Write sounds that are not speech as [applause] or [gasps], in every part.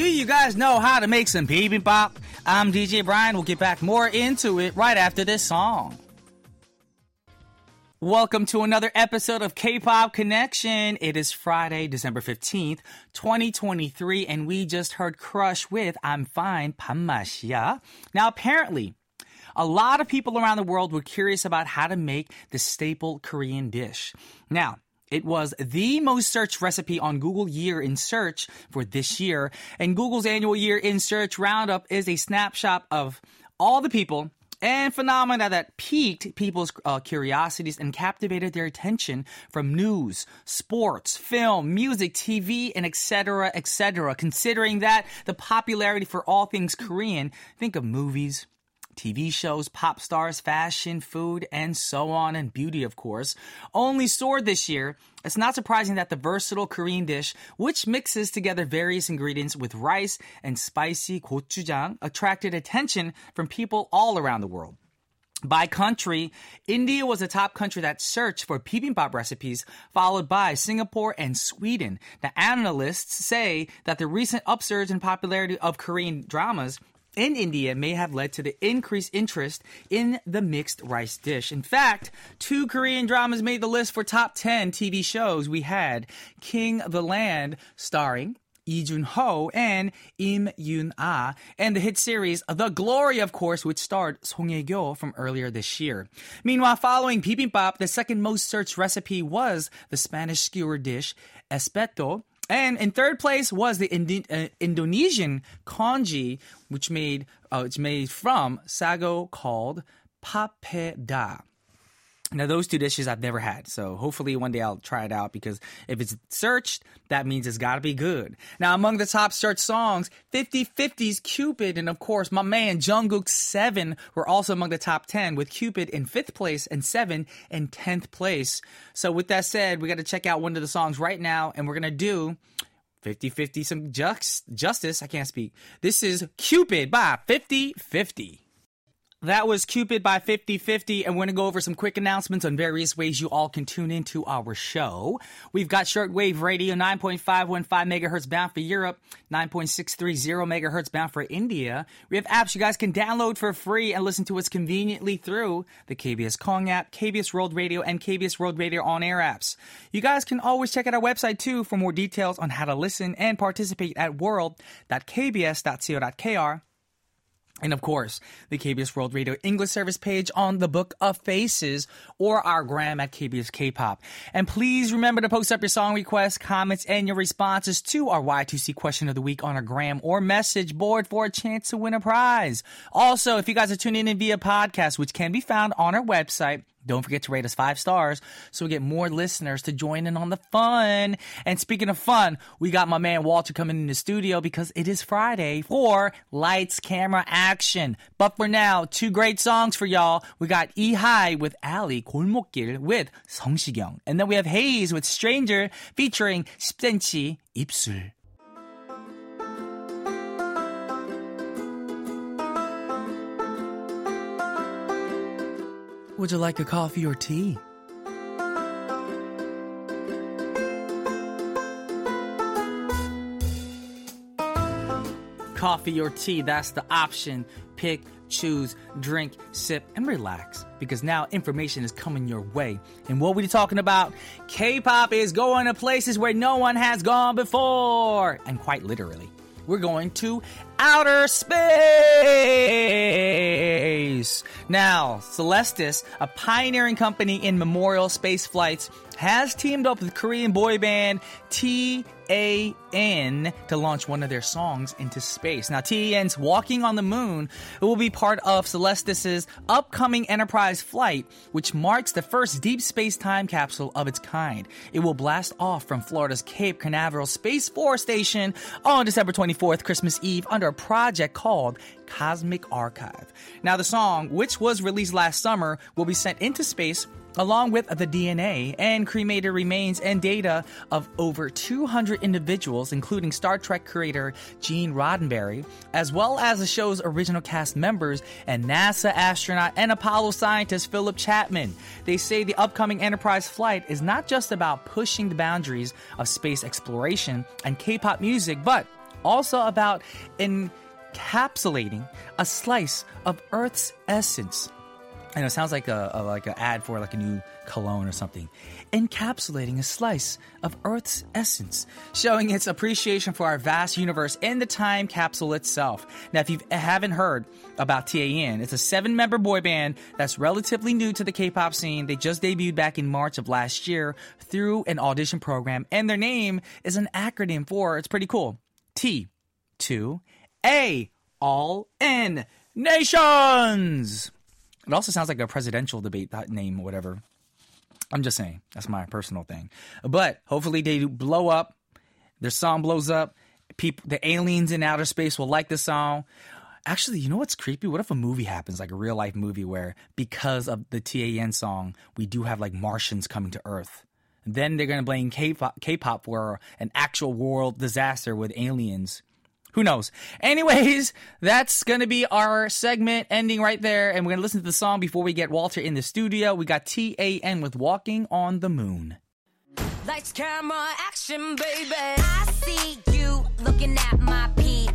Do you guys know how to make some bibimbap? I'm DJ Brian. We'll get back more into it right after this song. Welcome to another episode of K-Pop Connection. It is Friday, December 15th, 2023, and we just heard Crush with I'm Fine, Pamashia. Now, apparently, a lot of people around the world were curious about how to make the staple Korean dish. Now, it was the most searched recipe on Google Year in Search for this year, and Google's annual Year in Search roundup is a snapshot of all the people and phenomena that piqued people's uh, curiosities and captivated their attention from news, sports, film, music, TV, and etc., etc. Considering that the popularity for all things Korean, think of movies, TV shows, pop stars, fashion, food, and so on, and beauty, of course, only soared this year. It's not surprising that the versatile Korean dish, which mixes together various ingredients with rice and spicy gochujang, attracted attention from people all around the world. By country, India was the top country that searched for bibimbap recipes, followed by Singapore and Sweden. The analysts say that the recent upsurge in popularity of Korean dramas in India may have led to the increased interest in the mixed rice dish. In fact, two Korean dramas made the list for top 10 TV shows. We had King of the Land, starring Lee Jun Ho and Im Yoon Ah, and the hit series The Glory, of course, which starred Song Hye Kyo from earlier this year. Meanwhile, following bibimbap, the second most searched recipe was the Spanish skewer dish Espeto, and in third place was the Indi- uh, Indonesian congee, which made uh, it's made from sago called papeda. Now, those two dishes I've never had, so hopefully one day I'll try it out because if it's searched, that means it's gotta be good. Now, among the top searched songs, 50/50's Cupid and of course my man Jungkook's 7 were also among the top 10 with Cupid in 5th place and 7 in 10th place. So with that said, we gotta check out one of the songs right now and we're gonna do 50/50 some just, justice. I can't speak. This is Cupid by 50/50. That was Cupid by 5050, and we're going to go over some quick announcements on various ways you all can tune into our show. We've got shortwave radio 9.515 megahertz bound for Europe, 9.630 megahertz bound for India. We have apps you guys can download for free and listen to us conveniently through the KBS Kong app, KBS World Radio, and KBS World Radio on air apps. You guys can always check out our website too for more details on how to listen and participate at world.kbs.co.kr and of course, the KBS World Radio English service page on the Book of Faces or our gram at KBS K-pop. And please remember to post up your song requests, comments, and your responses to our Y2C question of the week on our gram or message board for a chance to win a prize. Also, if you guys are tuning in via podcast, which can be found on our website, don't forget to rate us five stars so we get more listeners to join in on the fun. And speaking of fun, we got my man Walter coming in the studio because it is Friday for Lights, Camera, Action. But for now, two great songs for y'all. We got E High with Ali, 골목길 with 성시경. And then we have Haze with Stranger featuring 10cm 입술. Would you like a coffee or tea? Coffee or tea, that's the option. Pick, choose, drink, sip, and relax. Because now information is coming your way. And what we're talking about? K pop is going to places where no one has gone before. And quite literally we're going to outer space. Now, Celestis, a pioneering company in memorial space flights, has teamed up with Korean boy band TAN to launch one of their songs into space. Now, TAN's Walking on the Moon will be part of Celestis's upcoming Enterprise flight, which marks the first deep space time capsule of its kind. It will blast off from Florida's Cape Canaveral Space Force Station on December 24th, Christmas Eve, under a project called Cosmic Archive. Now, the song, which was released last summer, will be sent into space along with the DNA and cremated remains and data of over 200 individuals, including Star Trek creator Gene Roddenberry, as well as the show's original cast members and NASA astronaut and Apollo scientist Philip Chapman. They say the upcoming Enterprise flight is not just about pushing the boundaries of space exploration and K pop music, but also about encapsulating a slice of Earth's essence. And it sounds like a, a like an ad for like a new cologne or something. Encapsulating a slice of Earth's essence, showing its appreciation for our vast universe in the time capsule itself. Now, if you haven't heard about TAN, it's a seven-member boy band that's relatively new to the K-pop scene. They just debuted back in March of last year through an audition program, and their name is an acronym for. It's pretty cool. T, two, A, all in nations. It also sounds like a presidential debate that name or whatever. I'm just saying. That's my personal thing. But hopefully they blow up. Their song blows up. People the aliens in outer space will like the song. Actually, you know what's creepy? What if a movie happens, like a real life movie, where because of the TAN song, we do have like Martians coming to Earth? Then they're gonna blame K-pop, K-pop for an actual world disaster with aliens. Who knows? Anyways, [laughs] that's gonna be our segment ending right there, and we're gonna listen to the song before we get Walter in the studio. We got TAN with Walking on the Moon. Lights, camera, action, baby. I see you looking at my PIC.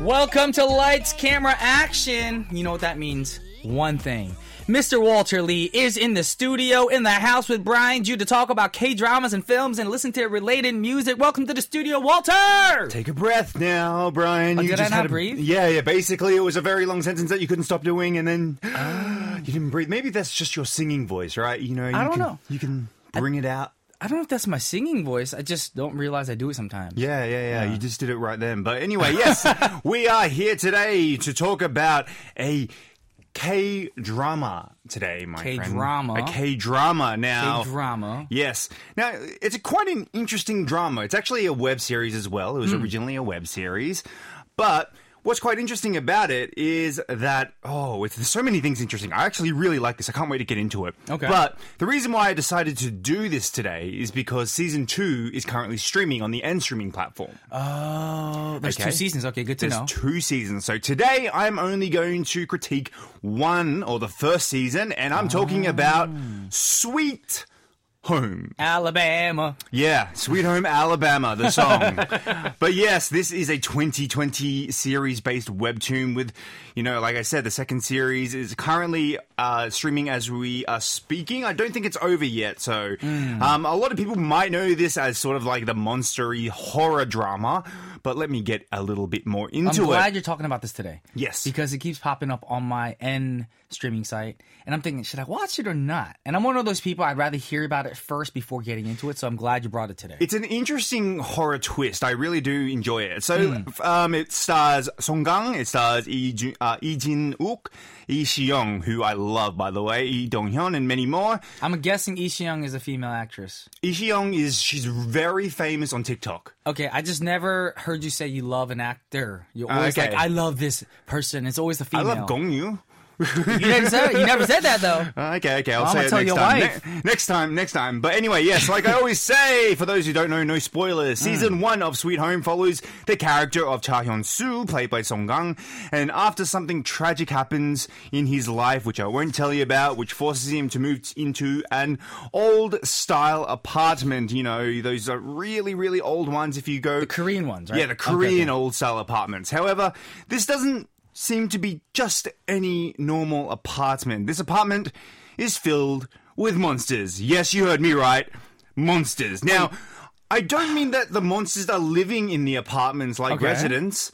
Welcome to Lights, Camera, Action. You know what that means? One thing. Mr. Walter Lee is in the studio in the house with Brian Ju to talk about K dramas and films and listen to related music. Welcome to the studio, Walter! Take a breath now, Brian. Oh, you did I just not had a, breathe? Yeah, yeah. Basically, it was a very long sentence that you couldn't stop doing, and then [gasps] you didn't breathe. Maybe that's just your singing voice, right? You know, you I don't can, know. You can bring it out. I don't know if that's my singing voice. I just don't realize I do it sometimes. Yeah, yeah, yeah, You just did it right then. But anyway, yes, [laughs] we are here today to talk about a K drama today, my friend. K-drama? A K drama. Now, K drama. Yes. Now, it's a quite an interesting drama. It's actually a web series as well. It was Hmm. originally a web series. But what's quite interesting about it is that, oh, it's, there's so many things interesting. I actually really like this. I can't wait to get into it. Okay. But the reason why I decided to do this today is because season two is currently streaming on the end streaming platform. Oh, there's Okay. two seasons. Okay, good to know. There's know. two seasons. So today I'm only going to critique one or the first season, and I'm talking about oh. Sweet Home. Alabama. Yeah, Sweet Home Alabama, the song. [laughs] but yes, this is a 2020 series based webtoon with, you know, like I said, the second series is currently uh, streaming as we are speaking. I don't think it's over yet. So um, a lot of people might know this as sort of like the monstery horror drama. But let me get a little bit more into it. I'm glad it. you're talking about this today. Yes. Because it keeps popping up on my N streaming site. And I'm thinking, should I watch it or not? And I'm one of those people, I'd rather hear about it first before getting into it. So I'm glad you brought it today. It's an interesting horror twist. I really do enjoy it. So, um, it stars Song Kang, it stars Lee uh, Lee Jin Wook, Lee Si Young, who I love, by the way, Lee Dong Hyun, and many more. I'm guessing Lee Young is a female actress. Lee Si Young is she's very famous on TikTok. Okay, I just never heard you say you love an actor. You're always Okay. like, I love this person. It's always a I female. I love Gong Yu. You never said, you never said that though. [laughs] Uh, Okay, okay, I'll Well, say I'ma it tell next your time. wife. Ne- next time, next time. But anyway, yes, like I always say, for those who don't know, no spoilers. Hmm. Season one of Sweet Home follows the character of Cha Hyun Soo, played by Song Kang, and after something tragic happens in his life, which I won't tell you about, which forces him to move into an old style apartment. You know, those are really, really old ones. If you go The Korean ones, right? yeah, the Okay, Korean okay. old style apartments. However, this doesn't seem to be just any normal apartment. This apartment is filled with monsters. Yes, you heard me right. Monsters. Now, I don't mean that the monsters are living in the apartments like Okay. residents.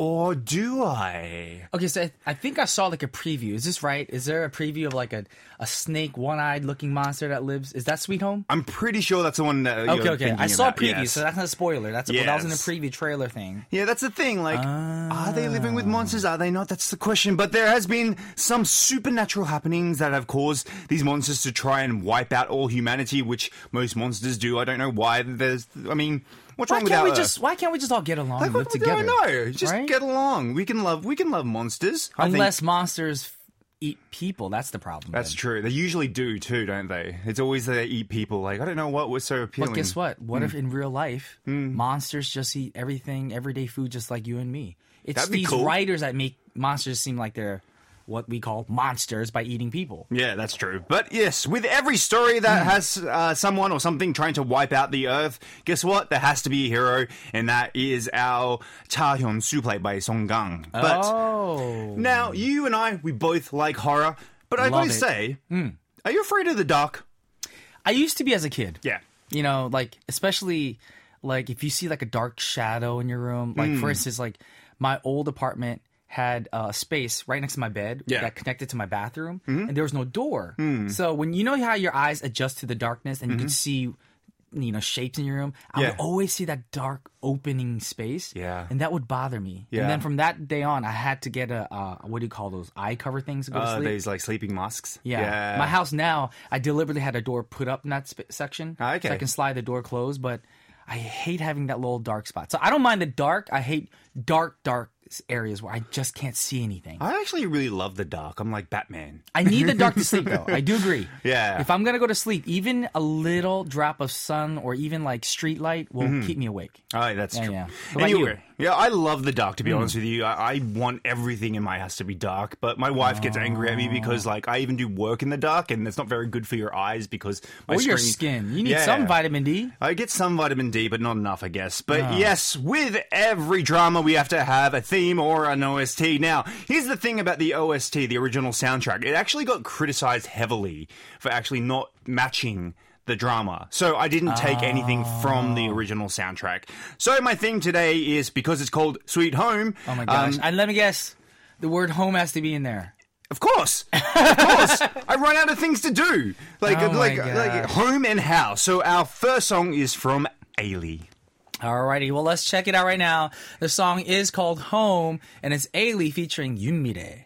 Or do I? Okay, so I, I think I saw like a preview. Is this right? Is there a preview of like a, a snake, one eyed looking monster that lives? Is that Sweet Home? I'm pretty sure that's the one that Okay, you're okay. I saw a preview, yes. so that's not a spoiler. That's well, that was in the preview trailer thing. Yeah, that's the thing. Like, are they living with monsters? Are they not? That's the question. But there has been some supernatural happenings that have caused these monsters to try and wipe out all humanity, which most monsters do. I don't know why. There's, I mean, what's Why wrong with can't we Earth? just Why can't we just all get along Like, and live what, together? Know. Just right? get along. We can love. We can love monsters. I think Unless monsters eat people, that's the problem. that's then. true. They usually do too, don't they? It's always they eat people. Like I don't know what was so appealing. But guess what? What Hmm. if in real life monsters just eat everything, everyday food, just like you and me? It's these cool. writers that make monsters seem like they're what we call monsters by eating people. Yeah, that's true. But yes, with every story that has uh, someone or something trying to wipe out the earth, guess what? There has to be a hero, and that is our Cha Hyun Soo played by Song Kang. But oh. now, you and I, we both like horror, but I Love gotta it. say, are you afraid of the dark? I used to be as a kid. Yeah. You know, like especially like if you see like a dark shadow in your room, like Hmm. for instance, like my old apartment had a space right next to my bed Yeah. Mm-hmm. that connected to my bathroom, and there was no door. So when you know how your eyes adjust to the darkness and you can see, you know, shapes in your room, I Mm-hmm. Yeah. would always see that dark opening space. Yeah. and that would bother me. Yeah. And then from that day on, I had to get a uh, what do you call those eye cover things to go to Uh, sleep. these like sleeping masks. Yeah. My house now, I deliberately had a door put up in that sp- section. Ah, okay. So I can slide the door closed, but I hate having that little dark spot. So I don't mind the dark. I hate dark, dark areas where I just can't see anything. I actually really love the dark. I'm like Batman. I need the dark to sleep though. [laughs] I do agree. Yeah. If I'm gonna go to sleep, even a little drop of sun or even like street light will mm-hmm. keep me awake. Oh, that's Yeah, true. yeah. What about Anyway, you? Yeah, I love the dark. To be hmm. honest with you, I, I want everything in my house to be dark. But my wife gets angry at me oh. because, like, I even do work in the dark, and it's not very good for your eyes because my or your skin. You need Yeah. some vitamin D. I get some vitamin D, but not enough, I guess. But ah. yes, with every drama, we have to have a theme or an OST. Now, here's the thing about the OST, the original soundtrack. It actually got criticized heavily for actually not matching the drama. So I didn't take anything from the ah. original soundtrack. So my theme today is because it's called Sweet Home. Oh my gosh. um, and let me guess. The word home has to be in there. of course, of course, I run out of things to do, like Oh uh, like uh, like home and house. So our first song is from Ailee. Alrighty, well let's check it out right now. The song is called Home and it's Ailee featuring Yunmire.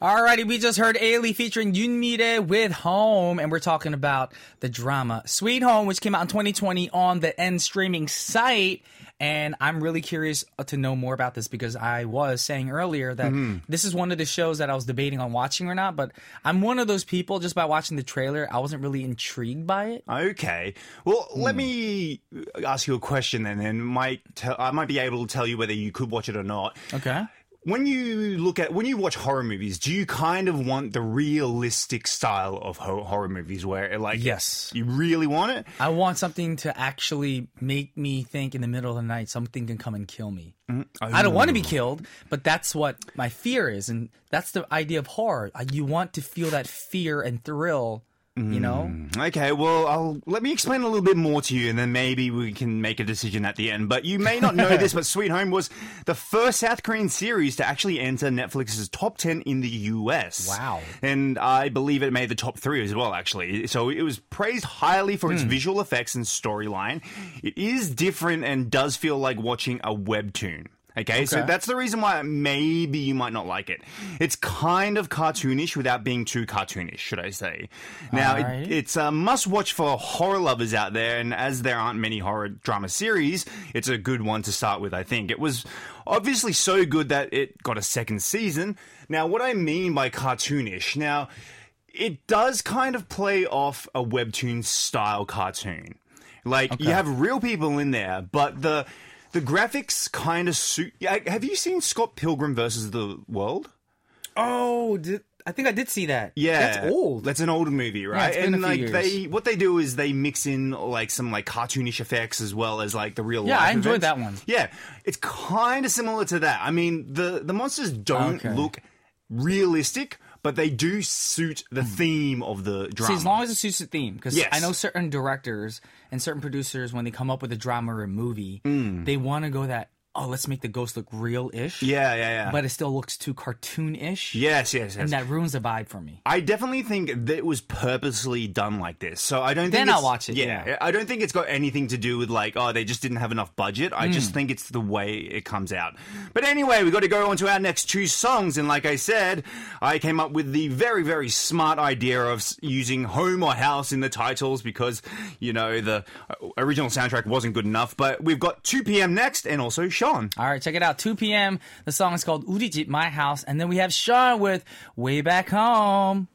Alrighty, we just heard Ailee featuring Yunmire with Home, and we're talking about the drama Sweet Home, which came out in 2020 on the N streaming site. And I'm really curious to know more about this because I was saying earlier that mm-hmm. this is one of the shows that I was debating on watching or not. But I'm one of those people, just by watching the trailer, I wasn't really intrigued by it. Okay. Well, let hmm. me ask you a question then, and might I might be able to tell you whether you could watch it or not. Okay. When you look at when you watch horror movies, do you kind of want the realistic style of ho- horror movies, where like Yes. you really want it? I want something to actually make me think in the middle of the night something can come and kill me. Mm-hmm. I don't want to be killed, but that's what my fear is, and that's the idea of horror. You want to feel that fear and thrill, you know? Mm, okay, well, I'll let me explain a little bit more to you, and then maybe we can make a decision at the end. But you may not know this, [laughs] but Sweet Home was the first South Korean series to actually enter Netflix's top ten in the US. Wow. And I believe it made the top three as well, actually. So it was praised highly for its hmm. visual effects and storyline. It is different and does feel like watching a webtoon. Okay, so that's the reason why maybe you might not like it. It's kind of cartoonish without being too cartoonish, should I say. Now, it, it's a must watch for horror lovers out there, and as there aren't many horror drama series, it's a good one to start with, I think. It was obviously so good that it got a second season. Now, what I mean by cartoonish, now, it does kind of play off a webtoon style cartoon. Like, you have real people in there, but the. The graphics kind of suit. Yeah, Have you seen Scott Pilgrim versus the World? Oh, did, I think I did see that. Yeah, That's old. That's an older movie, right? been and like years. they, what they do is they mix in like some like cartoonish effects as well as like the real. World. Yeah, I enjoyed events. that one. Yeah, it's kind of similar to that. I mean, the the monsters don't Okay. look realistic, but they do suit the theme of the drama. See, as long as it suits the theme, because Yes. I know certain directors and certain producers, when they come up with a drama or a movie, Mm. they want to go that, oh, let's make the ghost look real-ish. yeah, yeah, yeah. But it still looks too cartoon-ish. yes, yes, yes. And that ruins the vibe for me. I definitely think that it was purposely done like this. So I don't think Then it's- I'll watch it, yeah. I don't think it's got anything to do with like, oh, they just didn't have enough budget. I Hmm. just think it's the way it comes out. But anyway, we got to go on to our next two songs. And like I said, I came up with the very, very smart idea of using home or house in the titles because, you know, the uh, original soundtrack wasn't good enough. But we've got 2 p.m. next and also Shaun. All right, check it out. 2 p.m. The song is called Udijit My House. And then we have Shaun with Way Back Home.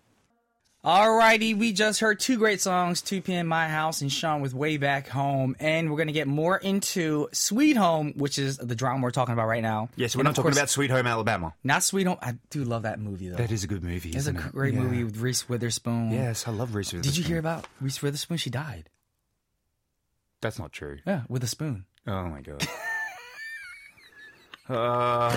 Alrighty, we just heard two great songs, 2 p.m. My House and Sean with Way Back Home. And we're going to get more into Sweet Home, which is the drama we're talking about right now. Yes, yeah, so we're not talking course, about Sweet Home Alabama. Not Sweet Home. I do love that movie, though. That is a good movie. It's a it? great yeah. movie with Reese Witherspoon. Yes, I love Reese Witherspoon. Did you hear about Reese Witherspoon? She died. That's not true. Yeah, with a spoon. Oh my God. [laughs] Uh,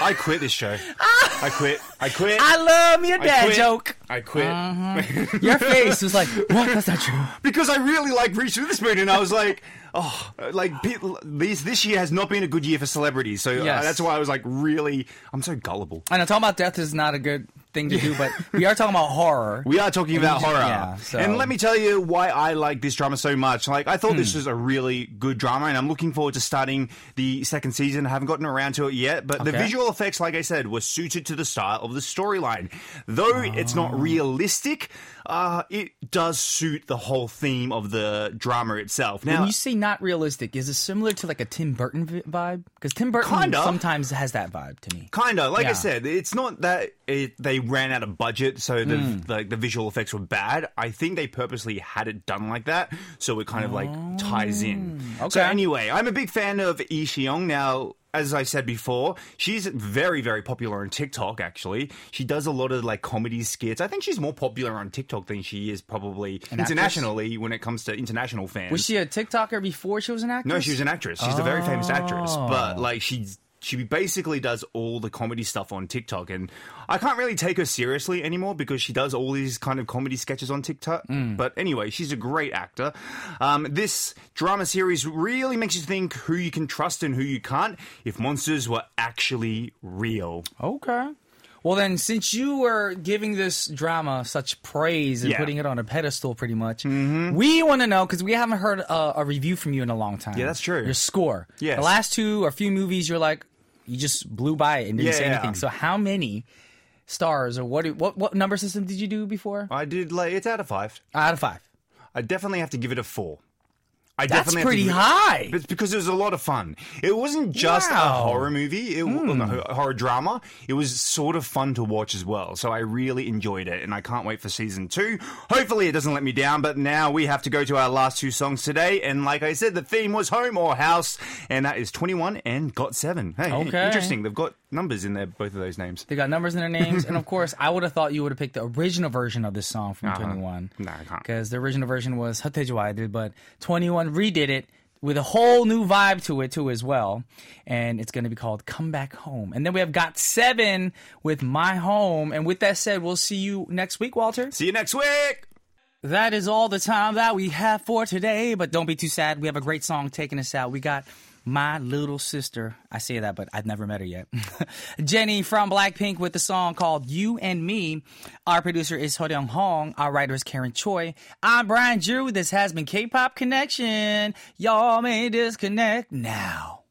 I quit this show. I quit. I quit. I love your I dad quit. joke. I quit. Your face was like, what? That's not true. [laughs] because I really like Reese Witherspoon, and I was like, oh, like this this year has not been a good year for celebrities, so uh, that's why I was like, really, I'm so gullible. I know talking about death is not a good thing to do, but we are talking about horror. [laughs] We are talking about horror, yeah, so- and let me tell you why I like this drama so much. Like, I thought Hmm. this was a really good drama, and I'm looking forward to starting the second season. I haven't gotten around to it yet, but the visual effects, like I said, were suited to the style of the storyline. Though it's not realistic, uh, it does suit the whole theme of the drama itself. Now, when you say not realistic, is it similar to like a Tim Burton vibe? Because Tim Burton Kinda. sometimes has that vibe to me. Kind of, like Yeah. I said, it's not that it, they ran out of budget, so the Hmm. like the visual effects were bad. I think they purposely had it done like that, so it kind of like ties in. Okay. So Oh, anyway, I'm a big fan of Lee Young now. As I said before, she's very, very popular on TikTok. Actually, she does a lot of like comedy skits. I think she's more popular on TikTok than she is probably actress? internationally when it comes to international fans. Was she a TikToker before she was an actress? No, she was an actress. She's a very famous actress, Oh. but like she's she basically does all the comedy stuff on TikTok, and I can't really take her seriously anymore because she does all these kind of comedy sketches on TikTok. Mm. But anyway, she's a great actor. Um, this drama series really makes you think who you can trust and who you can't if monsters were actually real. Okay. Well, then, since you were giving this drama such praise and Yeah. putting it on a pedestal pretty much, we want to know because we haven't heard a, a review from you in a long time. Yeah, that's true. Your score. Yes. The last two or few movies, you're like, you just blew by it and didn't say Yeah. anything. So, how many stars or what, what, what number system did you do before? I did like it's out of five. Out of five. I definitely have to give it a four. I That's definitely pretty high. It's because it was a lot of fun. It wasn't just wow. a horror movie, it mm. a horror drama. It was sort of fun to watch as well. So I really enjoyed it, and I can't wait for season two. Hopefully, it doesn't let me down. But now we have to go to our last two songs today, and like I said, the theme was home or house, and that is 2NE1 and GOT7. Hey, okay. interesting. They've got numbers in their both of those names. They got numbers in their names, and of [laughs] course, I would have thought you would have picked the original version of this song from uh-huh. 2NE1. No, I can't because the original version was Hatejwaided, but Twenty One redid it with a whole new vibe to it too as well, and it's going to be called "Come Back Home." And then we have GOT7 with "My Home." And with that said, we'll see you next week, Walter. See you next week. That is all the time that we have for today. But don't be too sad. We have a great song taking us out. We got my little sister. I say that, but I've never met her yet. [laughs] Jennie from Blackpink with the song called You and Me. Our producer is Horyung Hong. Our writer is Karen Choi. I'm Brian Drew. This has been K-Pop Connection. Y'all may disconnect now.